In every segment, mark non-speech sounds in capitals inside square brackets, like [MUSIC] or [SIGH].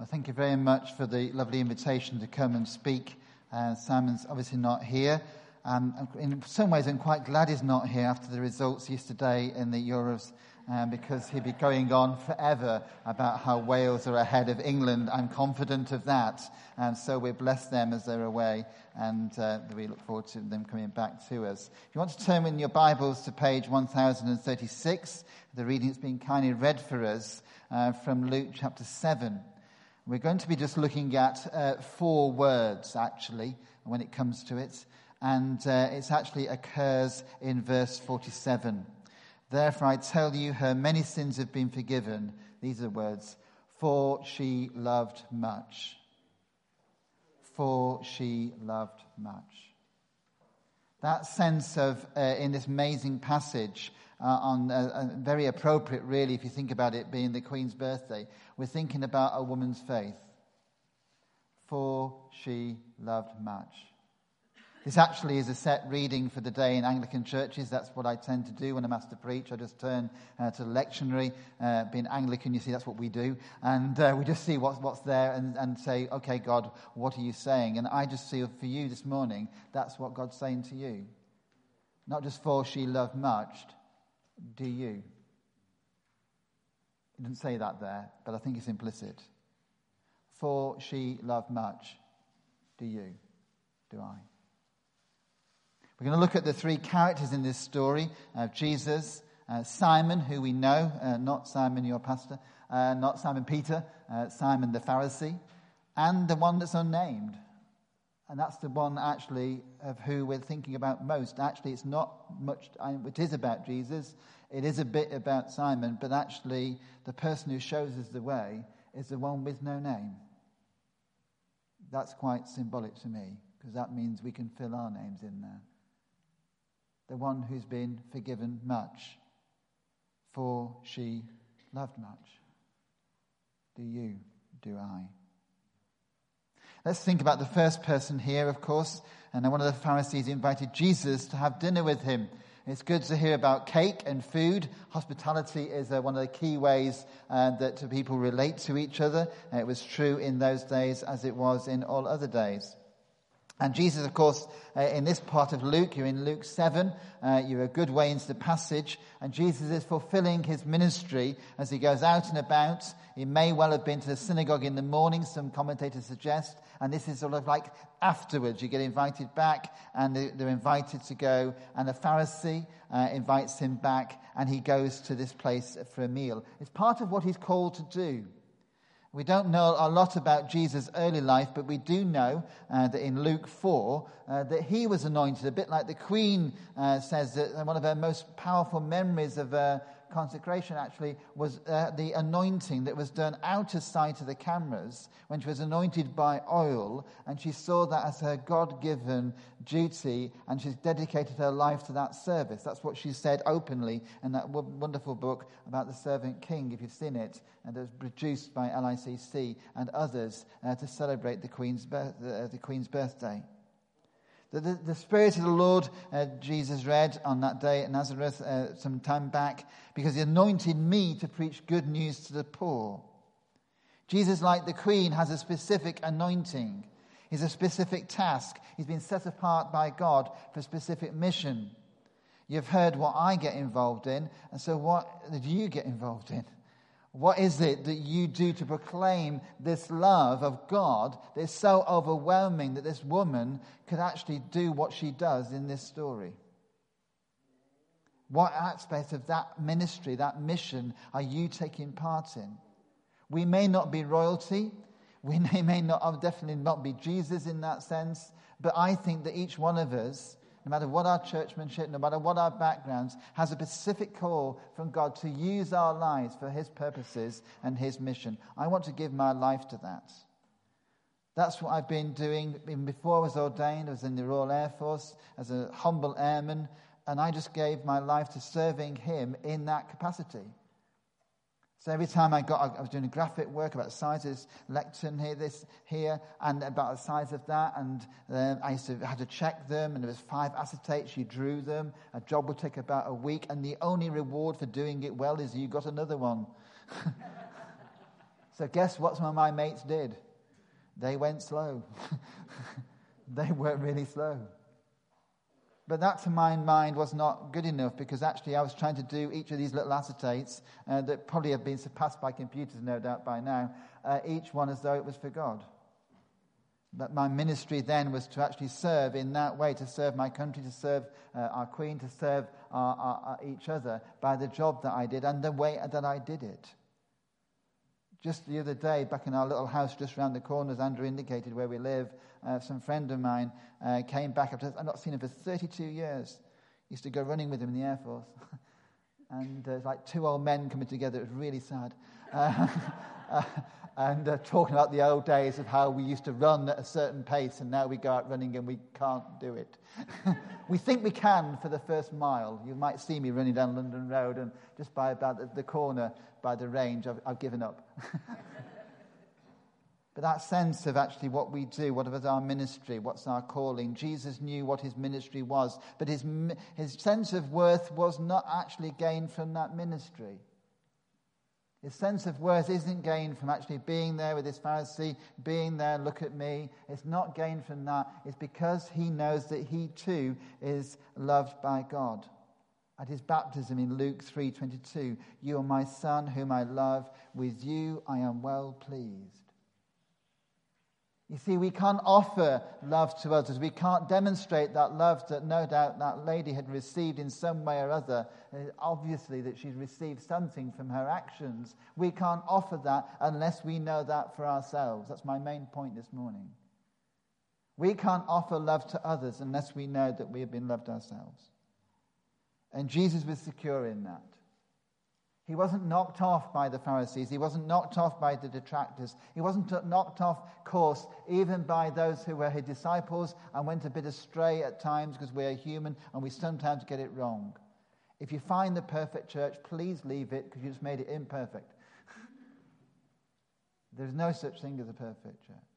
Well, thank you very much for the lovely invitation to come and speak. Uh, Simon's obviously not here. Um, in some ways, I'm quite glad he's not here after the results yesterday in the Euros um, because he'd be going on forever about how Wales are ahead of England. I'm confident of that. And so we bless them as they're away and uh, we look forward to them coming back to us. If you want to turn in your Bibles to page 1036, the reading that's been kindly read for us uh, from Luke chapter 7. We're going to be just looking at uh, four words, actually, when it comes to it. And uh, it actually occurs in verse 47. Therefore, I tell you, her many sins have been forgiven. These are the words. For she loved much. For she loved much. That sense of, uh, in this amazing passage, uh, on uh, very appropriate, really, if you think about it being the Queen's birthday. We're thinking about a woman's faith. For she loved much. This actually is a set reading for the day in Anglican churches. That's what I tend to do when I'm asked to preach. I just turn uh, to the lectionary. Uh, being Anglican, you see, that's what we do. And uh, we just see what's, what's there and, and say, okay, God, what are you saying? And I just see for you this morning, that's what God's saying to you. Not just for she loved much, do you? He didn't say that there, but I think it's implicit. For she loved much, do you? Do I? We're going to look at the three characters in this story of Jesus, uh, Simon, who we know, uh, not Simon, your pastor, uh, not Simon Peter, uh, Simon the Pharisee, and the one that's unnamed, and that's the one actually of who we're thinking about most. Actually, it's not much, it is about Jesus. It is a bit about Simon, but actually, the person who shows us the way is the one with no name. That's quite symbolic to me, because that means we can fill our names in there. The one who's been forgiven much, for she loved much. Do you? Do I? Let's think about the first person here, of course. And one of the Pharisees invited Jesus to have dinner with him. It's good to hear about cake and food. Hospitality is uh, one of the key ways uh, that people relate to each other. it was true in those days as it was in all other days. And Jesus, of course, uh, in this part of Luke, you're in Luke 7, uh, you're a good way into the passage, and Jesus is fulfilling his ministry as he goes out and about. He may well have been to the synagogue in the morning, some commentators suggest, and this is sort of like afterwards. You get invited back, and they're invited to go, and the Pharisee uh, invites him back, and he goes to this place for a meal. It's part of what he's called to do. We don't know a lot about Jesus' early life, but we do know uh, that in Luke 4 uh, that he was anointed, a bit like the Queen uh, says that one of her most powerful memories of uh, consecration actually was uh, the anointing that was done out of sight of the cameras when she was anointed by oil, and she saw that as her God given duty, and she's dedicated her life to that service. That's what she said openly in that wonderful book about the servant king, if you've seen it, and it was produced by LICC and others uh, to celebrate the Queen's, uh, the Queen's birthday. The, the, the, Spirit of the Lord, uh, Jesus read on that day at Nazareth uh, some time back, because he anointed me to preach good news to the poor. Jesus, like the Queen, has a specific anointing. He's a specific task. He's been set apart by God for a specific mission. You've heard what I get involved in, and so what do you get involved in? What is it that you do to proclaim this love of God that is so overwhelming that this woman could actually do what she does in this story? What aspect of that ministry, that mission, are you taking part in? We may not be royalty. We [LAUGHS] may not, definitely not be Jesus in that sense. But I think that each one of us no matter what our churchmanship, no matter what our backgrounds, has a specific call from God to use our lives for His purposes and His mission. I want to give my life to that. That's what I've been doing. Even before I was ordained, I was in the Royal Air Force as a humble airman, and I just gave my life to serving Him in that capacity. So every time I got, I was doing a graphic work about the size of this lectern here, this here, and about the size of that, and uh, I used to have to check them, and there was five acetates. You drew them. A job would take about a week, and the only reward for doing it well is you got another one. [LAUGHS] So, guess what some of my mates did? They went slow. [LAUGHS] they weren't really slow. But that, to my mind, was not good enough because actually I was trying to do each of these little acetates uh, that probably have been surpassed by computers, no doubt, by now, uh, each one as though it was for God. But my ministry then was to actually serve in that way, to serve my country, to serve uh, our Queen, to serve our, our, our each other by the job that I did and the way that I did it. Just the other day, back in our little house just around the corner, as Andrew indicated, where we live, uh, some friend of mine uh, came back. I've not seen him for 32 years. Used to go running with him in the Air Force. [LAUGHS] and uh, like two old men coming together. It was really sad. [LAUGHS] Uh, uh, and uh, talking about the old days of how we used to run at a certain pace, and now we go out running and we can't do it. [LAUGHS] we think we can for the first mile. You might see me running down London Road, and just by about the corner by the range, I've, I've given up. But that sense of actually what we do, what is our ministry, what's our calling. Jesus knew what his ministry was, but his, his sense of worth was not actually gained from that ministry. His sense of worth isn't gained from actually being there with this Pharisee, being there, look at me. It's not gained from that. It's because he knows that he too is loved by God. At his baptism in Luke 3:22, "You are my son whom I love; with you I am well pleased." You see, we can't offer love to others. We can't demonstrate that love that no doubt that lady had received in some way or other. Obviously, that she's received something from her actions. We can't offer that unless we know that for ourselves. That's my main point this morning. We can't offer love to others unless we know that we have been loved ourselves. And Jesus was secure in that. He wasn't knocked off by the Pharisees. He wasn't knocked off by the detractors. He wasn't knocked off course even by those who were his disciples and went a bit astray at times because we are human and we sometimes get it wrong. If you find the perfect church, please leave it because you just made it imperfect. [LAUGHS] There's no such thing as a perfect church.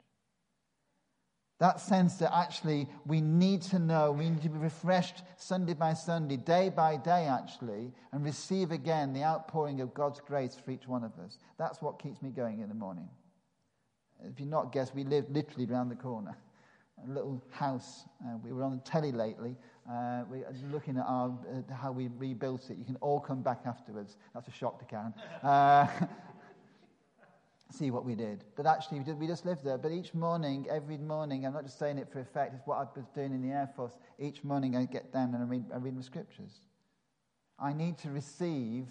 That sense that actually we need to know, we need to be refreshed Sunday by Sunday, day by day, actually, and receive again the outpouring of God's grace for each one of us. That's what keeps me going in the morning. If you're not guessed, we live literally around the corner. A little house. Uh, we were on the telly lately. Uh, we are looking at our, uh, how we rebuilt it. You can all come back afterwards. That's a shock to Karen. See what we did. But actually, we, did, we just lived there. But each morning, every morning, I'm not just saying it for effect, it's what I was doing in the Air Force. Each morning, I get down and I read, I read the scriptures. I need to receive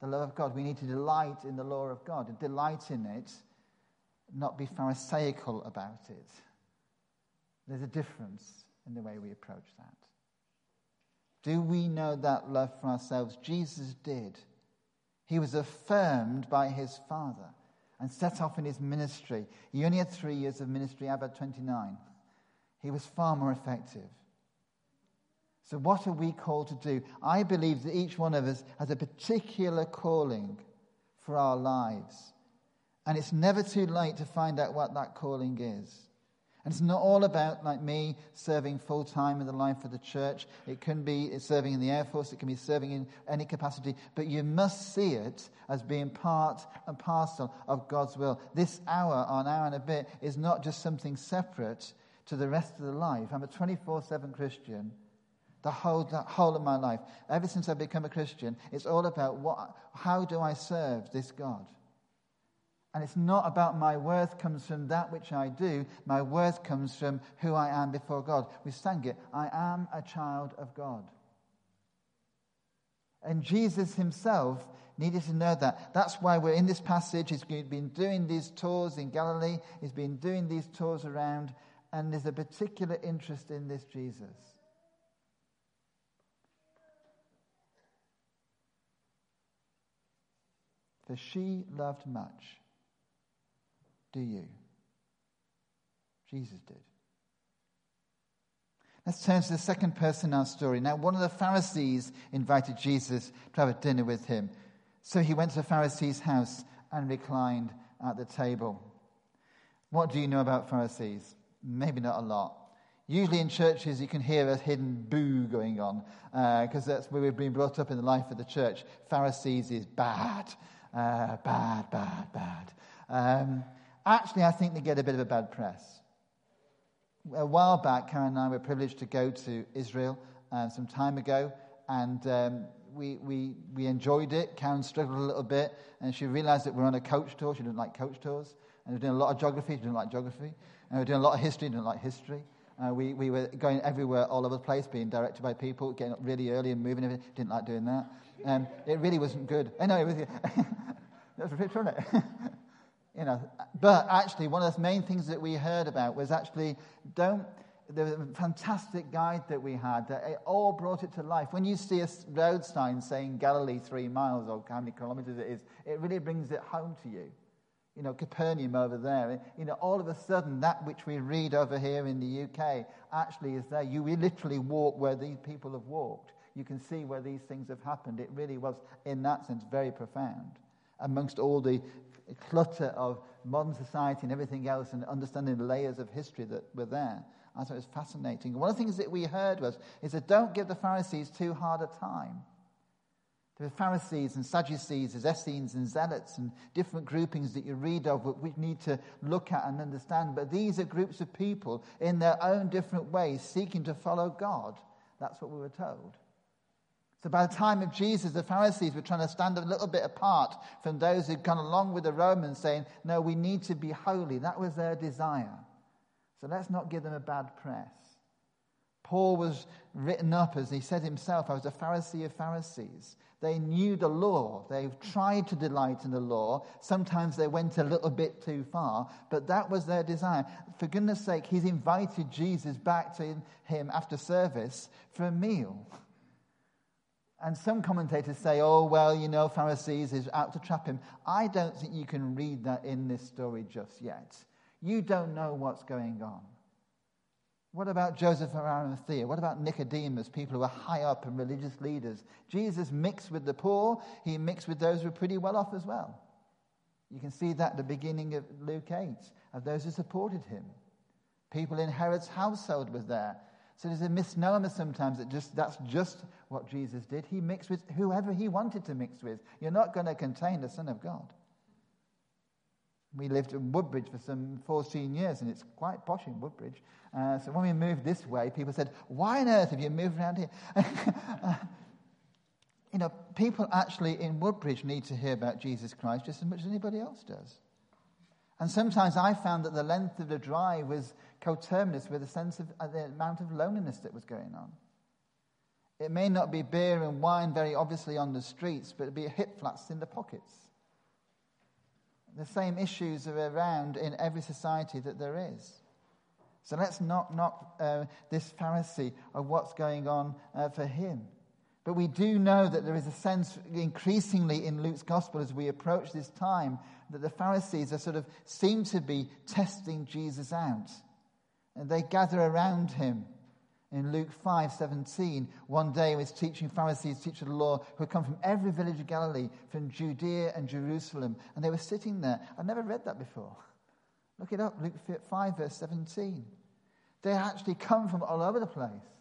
the love of God. We need to delight in the law of God, and delight in it, not be Pharisaical about it. There's a difference in the way we approach that. Do we know that love for ourselves? Jesus did. He was affirmed by his Father and set off in his ministry. He only had three years of ministry, had 29. He was far more effective. So, what are we called to do? I believe that each one of us has a particular calling for our lives. And it's never too late to find out what that calling is. And it's not all about, like me, serving full time in the life of the church. It can be serving in the Air Force, it can be serving in any capacity, but you must see it as being part and parcel of God's will. This hour, or an hour and a bit, is not just something separate to the rest of the life. I'm a 24 7 Christian. The whole, the whole of my life. Ever since I've become a Christian, it's all about what, how do I serve this God? And it's not about my worth comes from that which I do. My worth comes from who I am before God. We sang it. I am a child of God. And Jesus himself needed to know that. That's why we're in this passage. He's been doing these tours in Galilee, he's been doing these tours around, and there's a particular interest in this Jesus. For she loved much do you? Jesus did. Let's turn to the second person in our story. Now, one of the Pharisees invited Jesus to have a dinner with him. So he went to the Pharisee's house and reclined at the table. What do you know about Pharisees? Maybe not a lot. Usually in churches, you can hear a hidden boo going on because uh, that's where we've been brought up in the life of the church. Pharisees is bad, uh, bad, bad, bad. Um, actually, I think they get a bit of a bad press. A while back, Karen and I were privileged to go to Israel uh, some time ago, and um, we, we, we enjoyed it. Karen struggled a little bit, and she realized that we're on a coach tour. She didn't like coach tours. And we're doing a lot of geography. She didn't like geography. And we're doing a lot of history. She didn't like history. Uh, we, we were going everywhere, all over the place, being directed by people, getting up really early and moving. Everything. Didn't like doing that. Um, it really wasn't good. I know, it was, [LAUGHS] that was a picture, wasn't it? You know, but actually, one of the main things that we heard about was actually don't the fantastic guide that we had, that it all brought it to life. When you see a road sign saying Galilee three miles or how many kilometers it is, it really brings it home to you. You know, Capernaum over there. You know, all of a sudden, that which we read over here in the UK actually is there. You literally walk where these people have walked. You can see where these things have happened. It really was, in that sense, very profound. Amongst all the clutter of modern society and everything else, and understanding the layers of history that were there. I thought it was fascinating. One of the things that we heard was, is that don't give the Pharisees too hard a time. There are Pharisees and Sadducees, there's Essenes and Zealots and different groupings that you read of that we need to look at and understand. But these are groups of people in their own different ways seeking to follow God. That's what we were told. So by the time of Jesus, the Pharisees were trying to stand a little bit apart from those who'd gone along with the Romans, saying, No, we need to be holy. That was their desire. So let's not give them a bad press. Paul was written up, as he said himself, I was a Pharisee of Pharisees. They knew the law. They tried to delight in the law. Sometimes they went a little bit too far, but that was their desire. For goodness sake, he's invited Jesus back to him after service for a meal. And some commentators say, oh, well, you know, Pharisees is out to trap him. I don't think you can read that in this story just yet. You don't know what's going on. What about Joseph of Arimathea? What about Nicodemus, people who are high up and religious leaders? Jesus mixed with the poor, he mixed with those who are pretty well off as well. You can see that at the beginning of Luke 8, of those who supported him. People in Herod's household was there. So there's a misnomer sometimes that just that's just what Jesus did. He mixed with whoever he wanted to mix with. You're not going to contain the Son of God. We lived in Woodbridge for some 14 years, and it's quite posh in Woodbridge. Uh, so when we moved this way, people said, Why on earth have you moved around here? [LAUGHS] you know, people actually in Woodbridge need to hear about Jesus Christ just as much as anybody else does. And sometimes I found that the length of the drive was coterminous with a sense of uh, the amount of loneliness that was going on. It may not be beer and wine very obviously on the streets, but it'd be hip flats in the pockets. The same issues are around in every society that there is. So let's not knock uh, this Pharisee of what's going on uh, for him. But we do know that there is a sense increasingly in Luke's gospel as we approach this time that the Pharisees are sort of seem to be testing Jesus out. And they gather around him in Luke 5:17, one day he was teaching Pharisees, teachers of the law, who had come from every village of Galilee, from Judea and Jerusalem, and they were sitting there. I've never read that before. Look it up, Luke 5, verse 17. They actually come from all over the place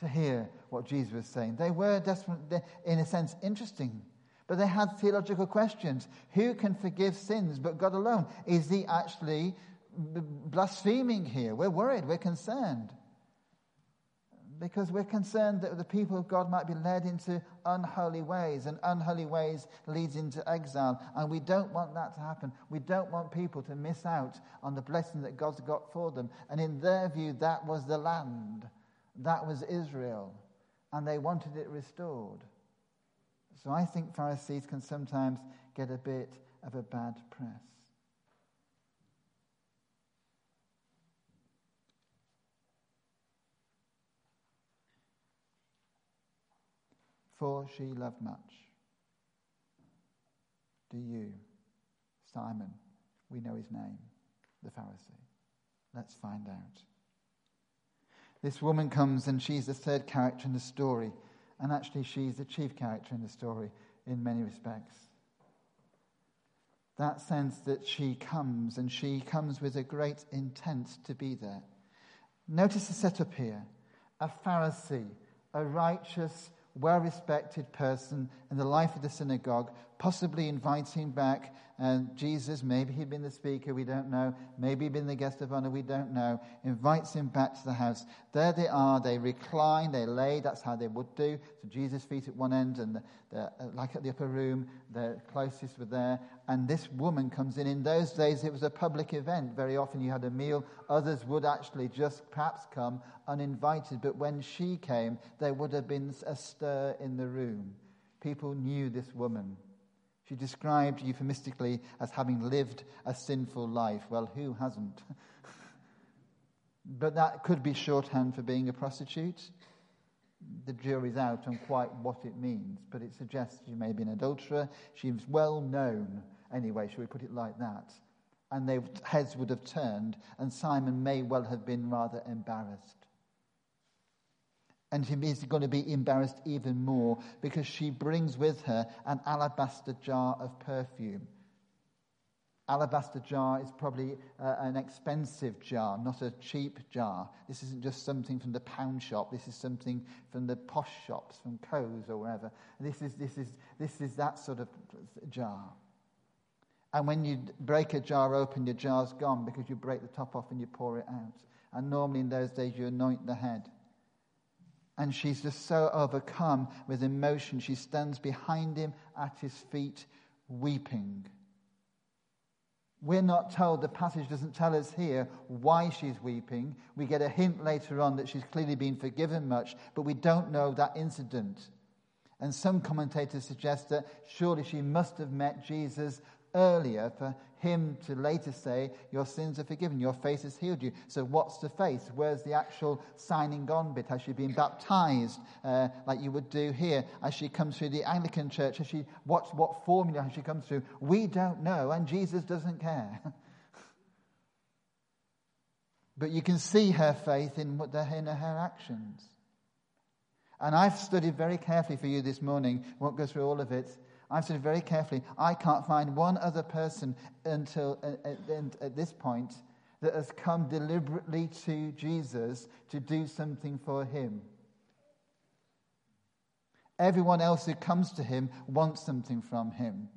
to hear what Jesus was saying. They were desperate, in a sense, interesting. But they had theological questions. Who can forgive sins but God alone? Is he actually blaspheming here? We're worried, we're concerned because we're concerned that the people of God might be led into unholy ways, and unholy ways leads into exile. And we don't want that to happen. We don't want people to miss out on the blessing that God's got for them. And in their view, that was the land, that was Israel, and they wanted it restored. So I think Pharisees can sometimes get a bit of a bad press. for she loved much. Do you, Simon, we know his name, the Pharisee. Let's find out. This woman comes and she's the third character in the story, and actually she's the chief character in the story in many respects. That sense that she comes and she comes with a great intent to be there. Notice the setup here a Pharisee, a righteous well respected person in the life of the synagogue possibly invites him back and Jesus, maybe he'd been the speaker, we don't know. Maybe he'd been the guest of honor, we don't know. Invites him back to the house. There they are, they recline, they lay, that's how they would do. So Jesus' feet at one end, and the, the, uh, like at the upper room, the closest were there. And this woman comes in. In those days, it was a public event. Very often you had a meal. Others would actually just perhaps come uninvited. But when she came, there would have been a stir in the room. People knew this woman. She described euphemistically as having lived a sinful life. Well, who hasn't? [LAUGHS] but that could be shorthand for being a prostitute. The jury's out on quite what it means, but it suggests she may be an adulterer. She's well known, anyway, shall we put it like that? And their heads would have turned, and Simon may well have been rather embarrassed. And he is going to be embarrassed even more because she brings with her an alabaster jar of perfume. Alabaster jar is probably uh, an expensive jar, not a cheap jar. This isn't just something from the pound shop. This is something from the posh shops, from Coes or wherever. This is, this is, this is that sort of jar. And when you break a jar open, your jar's gone because you break the top off and you pour it out. And normally in those days, you anoint the head. And she's just so overcome with emotion. She stands behind him at his feet, weeping. We're not told, the passage doesn't tell us here why she's weeping. We get a hint later on that she's clearly been forgiven much, but we don't know that incident. And some commentators suggest that surely she must have met Jesus earlier for him to later say, Your sins are forgiven, your face has healed you. So, what's the face? Where's the actual signing on bit? Has she been baptized uh, like you would do here? As she comes through the Anglican church, has she, what, what formula has she come through? We don't know, and Jesus doesn't care. [LAUGHS] but you can see her faith in, what, in her actions. And I've studied very carefully for you this morning, won't go through all of it, I've said very carefully, I can't find one other person until uh, uh, at, at, at this point that has come deliberately to Jesus to do something for him. Everyone else who comes to him wants something from him.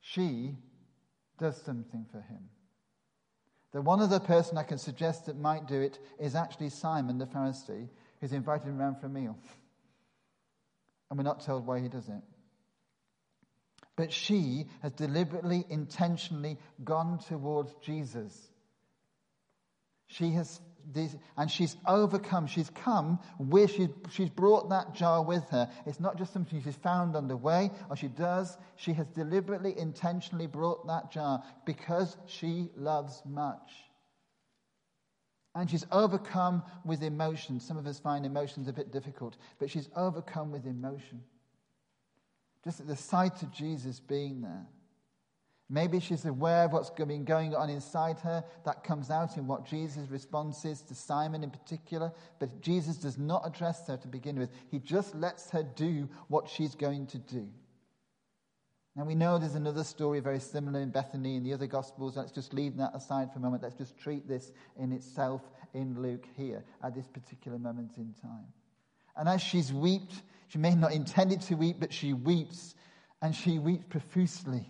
She does something for him. The one other person I can suggest that might do it is actually Simon the Pharisee, who's invited him around for a meal. And we're not told why he does it. But she has deliberately, intentionally gone towards Jesus. She has, and she's overcome. She's come where she's, she's brought that jar with her. It's not just something she's found on the way, or she does. She has deliberately, intentionally brought that jar because she loves much. And she's overcome with emotion. Some of us find emotions a bit difficult, but she's overcome with emotion. Just at the sight of Jesus being there. Maybe she's aware of what's been going on inside her. That comes out in what Jesus' response is to Simon in particular. But Jesus does not address her to begin with. He just lets her do what she's going to do. Now we know there's another story very similar in Bethany in the other Gospels. Let's just leave that aside for a moment. Let's just treat this in itself in Luke here at this particular moment in time. And as she's wept, she may not intended to weep, but she weeps, and she weeps profusely.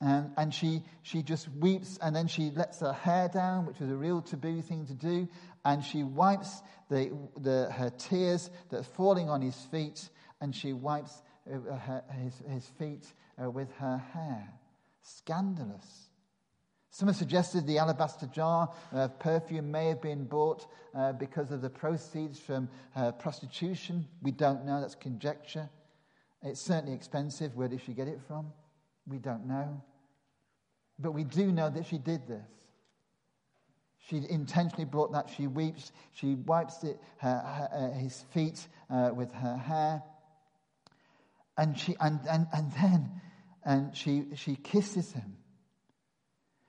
And, and she, she just weeps, and then she lets her hair down, which was a real taboo thing to do, and she wipes the, the, her tears that are falling on his feet, and she wipes her, his, his feet uh, with her hair. Scandalous. Some have suggested the alabaster jar of perfume may have been bought uh, because of the proceeds from uh, prostitution. We don't know, that's conjecture. It's certainly expensive. Where did she get it from? We don't know. But we do know that she did this. She intentionally brought that. She weeps. She wipes it, her, her, uh, his feet uh, with her hair. And, she, and, and, and then and she, she kisses him.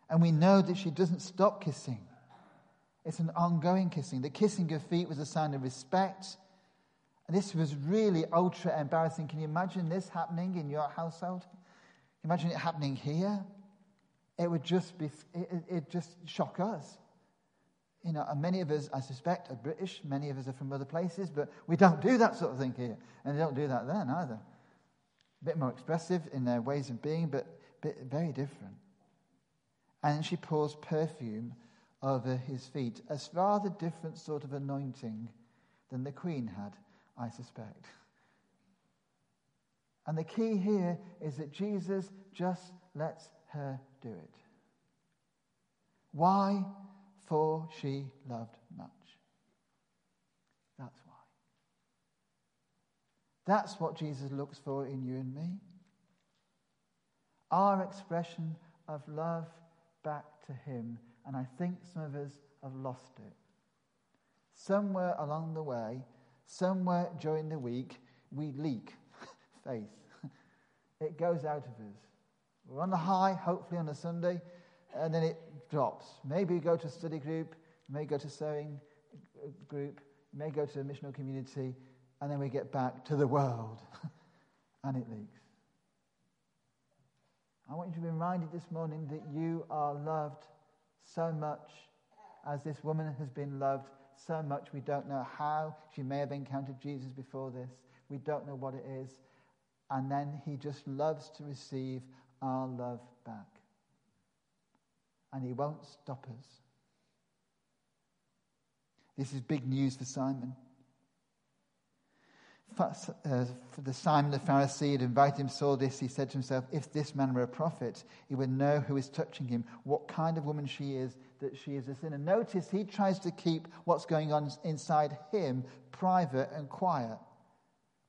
And we know that she doesn't stop kissing. It's an ongoing kissing. The kissing of feet was a sign of respect. And this was really ultra embarrassing. Can you imagine this happening in your household? Imagine it happening here. It would just be, it, it just shock us. You know, and many of us, I suspect, are British. Many of us are from other places, but we don't do that sort of thing here. And they don't do that there either. A bit more expressive in their ways of being, but bit, very different. And she pours perfume over his feet, a rather different sort of anointing than the queen had, I suspect. And the key here is that Jesus just lets her do it. Why? For she loved much. That's why. That's what Jesus looks for in you and me. Our expression of love back to Him. And I think some of us have lost it. Somewhere along the way, somewhere during the week, we leak [LAUGHS] faith. it goes out of us. We're on the high, hopefully on a Sunday, and then it drops. Maybe you go to a study group, may go to a sewing group, may go to a missional community, and then we get back to the world, [LAUGHS] and it leaks. I want you to be reminded this morning that you are loved so much as this woman has been loved so much we don't know how. She may have encountered Jesus before this. We don't know what it is. And then he just loves to receive our love back. And he won't stop us. This is big news for Simon. Uh, the Simon the Pharisee had invited him saw this, he said to himself, If this man were a prophet, he would know who is touching him, what kind of woman she is, that she is a sinner. Notice he tries to keep what's going on inside him private and quiet.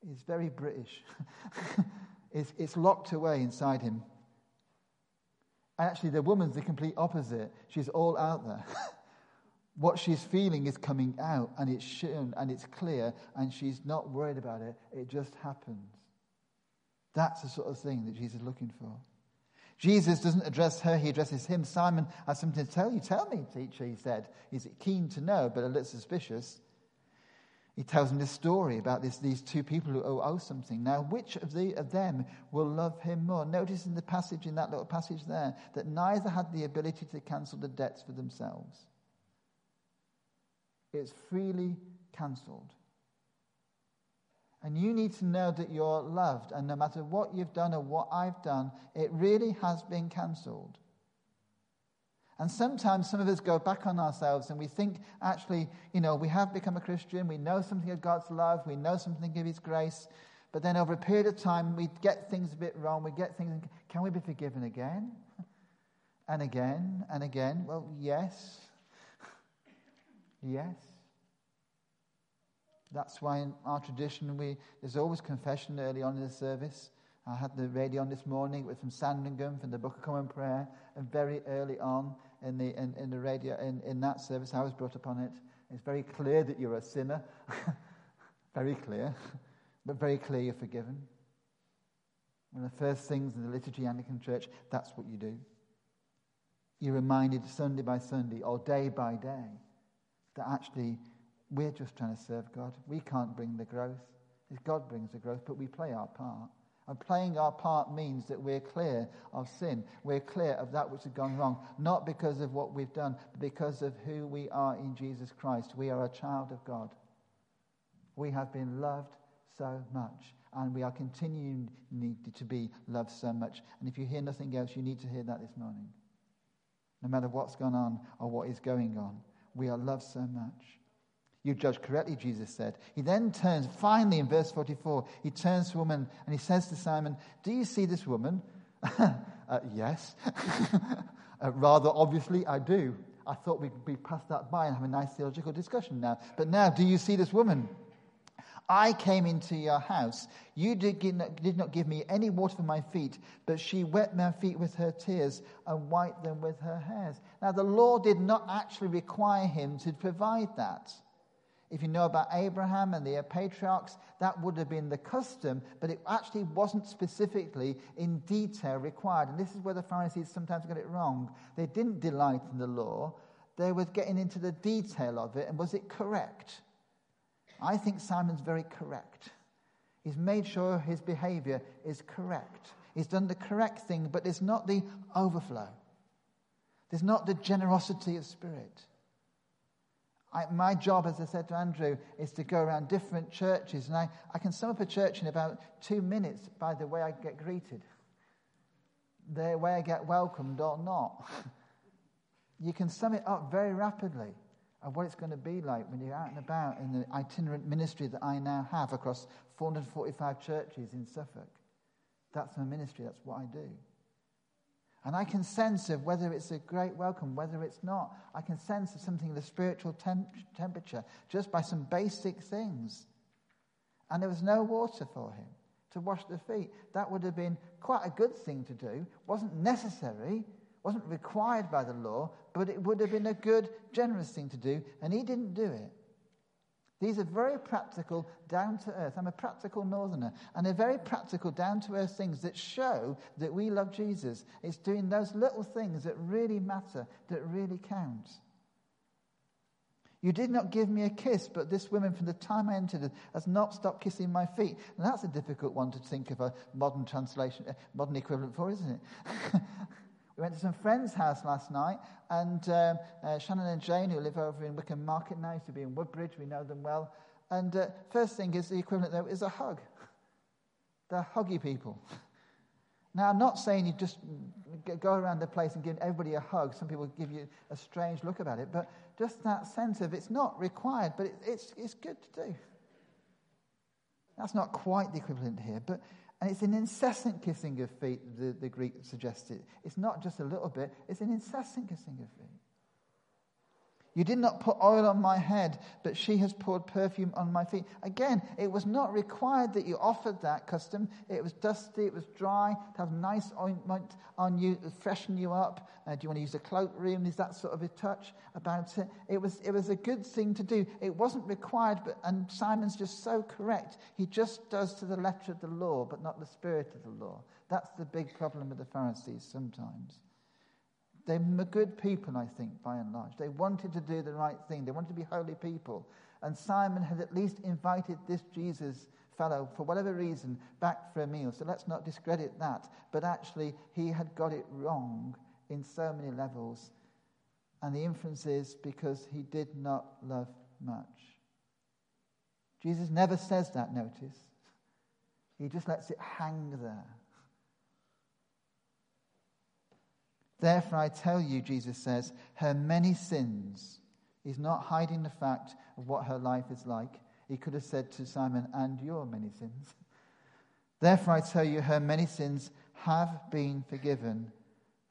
He's very British. [LAUGHS] it's, it's locked away inside him. Actually, the woman's the complete opposite. She's all out there. [LAUGHS] what she's feeling is coming out and it's shown and it's clear and she's not worried about it. It just happens. That's the sort of thing that Jesus is looking for. Jesus doesn't address her, he addresses him. Simon has something to tell you. Tell me, teacher, he said. He's keen to know, but a little suspicious. He tells him this story about this, these two people who owe, owe something. Now, which of, the, of them will love him more? Notice in the passage, in that little passage there, that neither had the ability to cancel the debts for themselves. It's freely cancelled. And you need to know that you're loved. And no matter what you've done or what I've done, it really has been cancelled. And sometimes some of us go back on ourselves and we think, actually, you know, we have become a Christian, we know something of God's love, we know something of His grace, but then over a period of time we get things a bit wrong, we get things, can we be forgiven again? [LAUGHS] And again and again? Well, yes. Yes. That's why in our tradition, we, there's always confession early on in the service. I had the radio on this morning. It was from Sandringham, from the Book of Common Prayer. And very early on in the, in, in the radio, in, in that service, I was brought upon it. It's very clear that you're a sinner. [LAUGHS] very clear. But very clear you're forgiven. One of the first things in the liturgy Anglican Church, that's what you do. You're reminded Sunday by Sunday or day by day that actually we're just trying to serve God. We can't bring the growth. God brings the growth, but we play our part. And playing our part means that we're clear of sin. We're clear of that which has gone wrong, not because of what we've done, but because of who we are in Jesus Christ. We are a child of God. We have been loved so much, and we are continuing to be loved so much. And if you hear nothing else, you need to hear that this morning. No matter what's gone on or what is going on, we are loved so much. You judge correctly, Jesus said. He then turns, finally in verse 44, he turns to woman and he says to Simon, Do you see this woman? [LAUGHS] uh, yes. [LAUGHS] uh, rather obviously, I do. I thought we'd be past that by and have a nice theological discussion now. But now, do you see this woman? I came into your house. You did, not give me any water for my feet, but she wet my feet with her tears and wiped them with her hairs. Now, the law did not actually require him to provide that. If you know about Abraham and the patriarchs, that would have been the custom, but it actually wasn't specifically in detail required. And this is where the Pharisees sometimes got it wrong. They didn't delight in the law, they were getting into the detail of it. And was it correct? I think Simon's very correct. He's made sure his behavior is correct. He's done the correct thing, but there's not the overflow, there's not the generosity of spirit. I, my job, as I said to Andrew, is to go around different churches, and I, I can sum up a church in about two minutes by the way I get greeted, the way I get welcomed or not. [LAUGHS] you can sum it up very rapidly of what it's going to be like when you're out and about in the itinerant ministry that I now have across 445 churches in Suffolk. That's my ministry, that's what I do. And I can sense of whether it's a great welcome, whether it's not. I can sense of something of the spiritual temp- temperature just by some basic things. And there was no water for him to wash the feet. That would have been quite a good thing to do. Wasn't necessary, wasn't required by the law, but it would have been a good, generous thing to do, and he didn't do it. These are very practical, down to earth. I'm a practical northerner. And they're very practical, down to earth things that show that we love Jesus. It's doing those little things that really matter, that really count. You did not give me a kiss, but this woman, from the time I entered, has not stopped kissing my feet. And that's a difficult one to think of a modern translation, eh, modern equivalent for, isn't it? [LAUGHS] We went to some friend's house last night, and um, uh, Shannon and Jane, who live over in Wickham Market now, used to be in Woodbridge, we know them well. And uh, first thing is the equivalent there is a hug. [LAUGHS] They're huggy people. Now, I'm not saying you just go around the place and give everybody a hug. Some people give you a strange look about it, but just that sense of it's not required, but it, it's, it's good to do. That's not quite the equivalent here, but and it's an incessant kissing of feet, the, the Greek suggested. It's not just a little bit, it's an incessant kissing of feet. You did not put oil on my head, but she has poured perfume on my feet. Again, it was not required that you offered that custom. It was dusty, it was dry, to have nice ointment on you, to freshen you up. Uh, do you want to use a cloakroom? Is that sort of a touch about it? It was, it was a good thing to do. It wasn't required, but, and Simon's just so correct. He just does to the letter of the law, but not the spirit of the law. That's the big problem with the Pharisees sometimes. They were good people, I think, by and large. They wanted to do the right thing, they wanted to be holy people. And Simon had at least invited this Jesus fellow, for whatever reason, back for a meal. So let's not discredit that. But actually, he had got it wrong in so many levels. And the inference is because he did not love much. Jesus never says that, notice. He just lets it hang there. Therefore, I tell you, Jesus says, her many sins. He's not hiding the fact of what her life is like. He could have said to Simon, and your many sins. Therefore, I tell you, her many sins have been forgiven,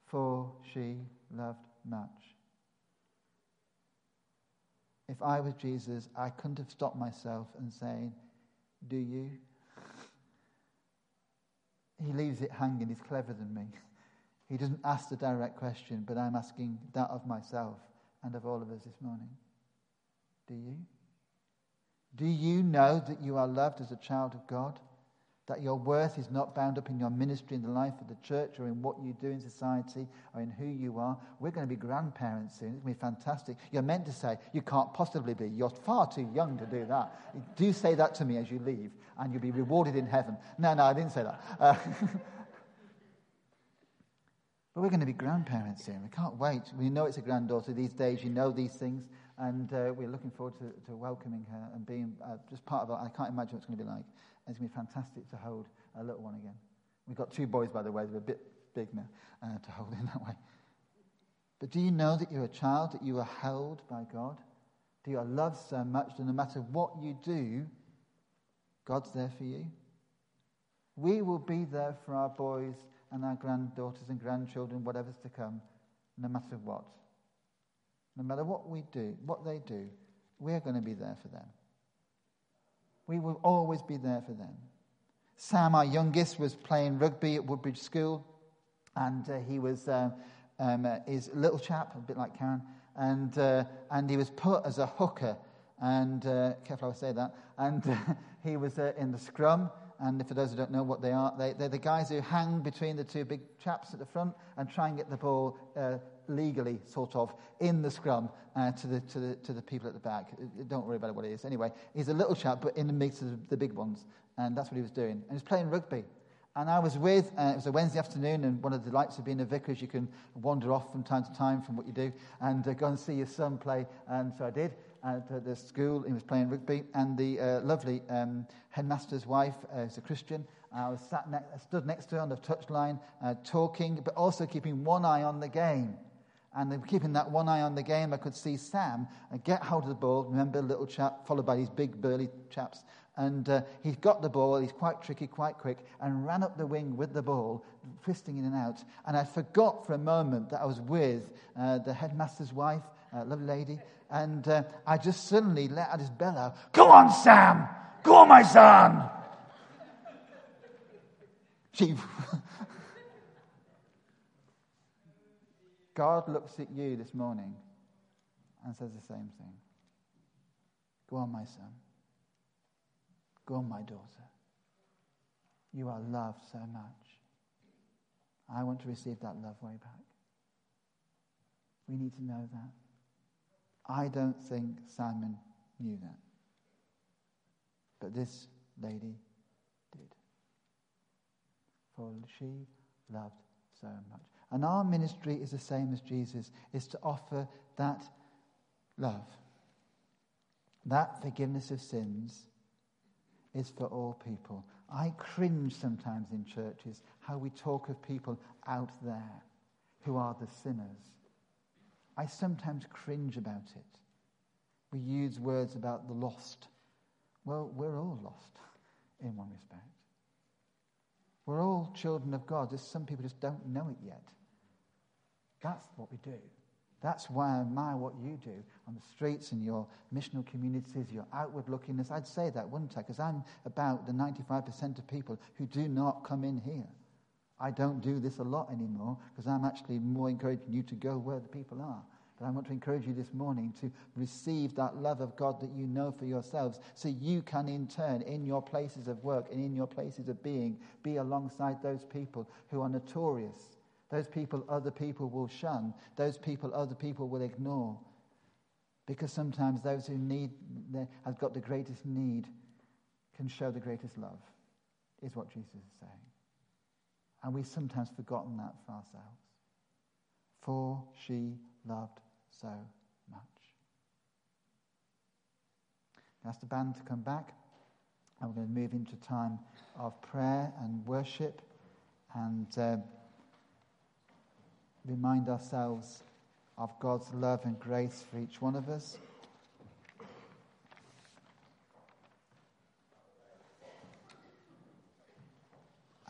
for she loved much. If I was Jesus, I couldn't have stopped myself and saying, Do you? He leaves it hanging. He's clever than me. He doesn't ask the direct question, but I'm asking that of myself and of all of us this morning. Do you? Do you know that you are loved as a child of God? That your worth is not bound up in your ministry in the life of the church or in what you do in society or in who you are. We're going to be grandparents soon. It's going to be fantastic. You're meant to say, You can't possibly be. You're far too young to do that. Do say that to me as you leave, and you'll be rewarded in heaven. No, no, I didn't say that. Uh, [LAUGHS] But we're going to be grandparents soon. We can't wait. We know it's a granddaughter these days. You know these things. And uh, we're looking forward to, to, welcoming her and being uh, just part of it. I can't imagine what it's going to be like. It's going to be fantastic to hold a little one again. We've got two boys, by the way. They're a bit big now uh, to hold in that way. But do you know that you're a child, that you are held by God? That you are loved so much that no matter what you do, God's there for you? We will be there for our boys and our granddaughters and grandchildren, whatever's to come, no matter what. No matter what we do, what they do, we're going to be there for them. We will always be there for them. Sam, our youngest, was playing rugby at Woodbridge School, and uh, he was uh, um, uh, his little chap, a bit like Karen, and uh, and he was put as a hooker. And uh, careful, I say that. And uh, [LAUGHS] he was in the scrum, and for those who don't know what they are, they, are the guys who hang between the two big chaps at the front and try and get the ball uh, legally, sort of, in the scrum uh, to, the, to, the, to the people at the back. Uh, don't worry about what it is. Anyway, he's a little chap, but in the midst of the big ones. And that's what he was doing. And he was playing rugby. And I was with, uh, it was a Wednesday afternoon, and one of the delights of being a vicar is you can wander off from time to time from what you do and uh, go and see your son play. And so I did. At the school. He was playing rugby, and the uh, lovely um, headmaster's wife uh, is a Christian. I was sat stood next to her on the touchline, uh, talking, but also keeping one eye on the game. And keeping that one eye on the game, I could see Sam uh, get hold of the ball. Remember, little chap, followed by these big burly chaps. And uh, he's got the ball, he's quite tricky, quite quick, and ran up the wing with the ball, twisting in and out. And I forgot for a moment that I was with uh, the headmaster's wife, uh, lovely lady. And uh, I just suddenly let out this bellow Go on, Sam! Go on, my son! She. [LAUGHS] God looks at you this morning and says the same thing. Go on, my son. Go on, my daughter. You are loved so much. I want to receive that love way back. We need to know that. I don't think Simon knew that. But this lady did. for she loved so much. And our ministry is the same as Jesus, is to offer that love. That forgiveness of sins is for all people. I cringe sometimes in churches how we talk of people out there who are the sinners. I sometimes cringe about it. We use words about the lost. Well, we're all lost in one respect. We're all children of God. Just some people just don't know it yet. That's what we do. That's why I admire what you do on the streets and your missional communities, your outward lookingness. I'd say that, wouldn't I? Because I'm about the 95% of people who do not come in here. I don't do this a lot anymore because I'm actually more encouraging you to go where the people are. But I want to encourage you this morning to receive that love of God that you know for yourselves so you can, in turn, in your places of work and in your places of being, be alongside those people who are notorious, those people other people will shun, those people other people will ignore. Because sometimes those who need, have got the greatest need can show the greatest love, is what Jesus is saying. And we've sometimes forgotten that for ourselves. For she loved so much. Ask the band to come back, and we're going to move into a time of prayer and worship and uh, remind ourselves of God's love and grace for each one of us.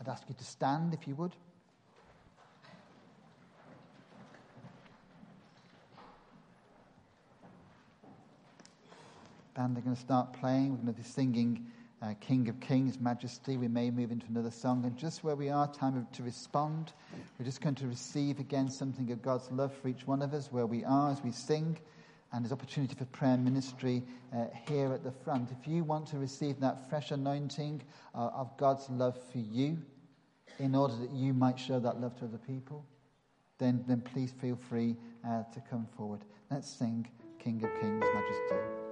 I'd ask you to stand if you would. band are going to start playing. We're going to be singing uh, King of Kings, Majesty. We may move into another song. And just where we are, time to respond. We're just going to receive again something of God's love for each one of us, where we are as we sing. And there's opportunity for prayer ministry uh, here at the front. If you want to receive that fresh anointing uh, of God's love for you, in order that you might show that love to other people, then, then please feel free uh, to come forward. Let's sing King of Kings, Majesty.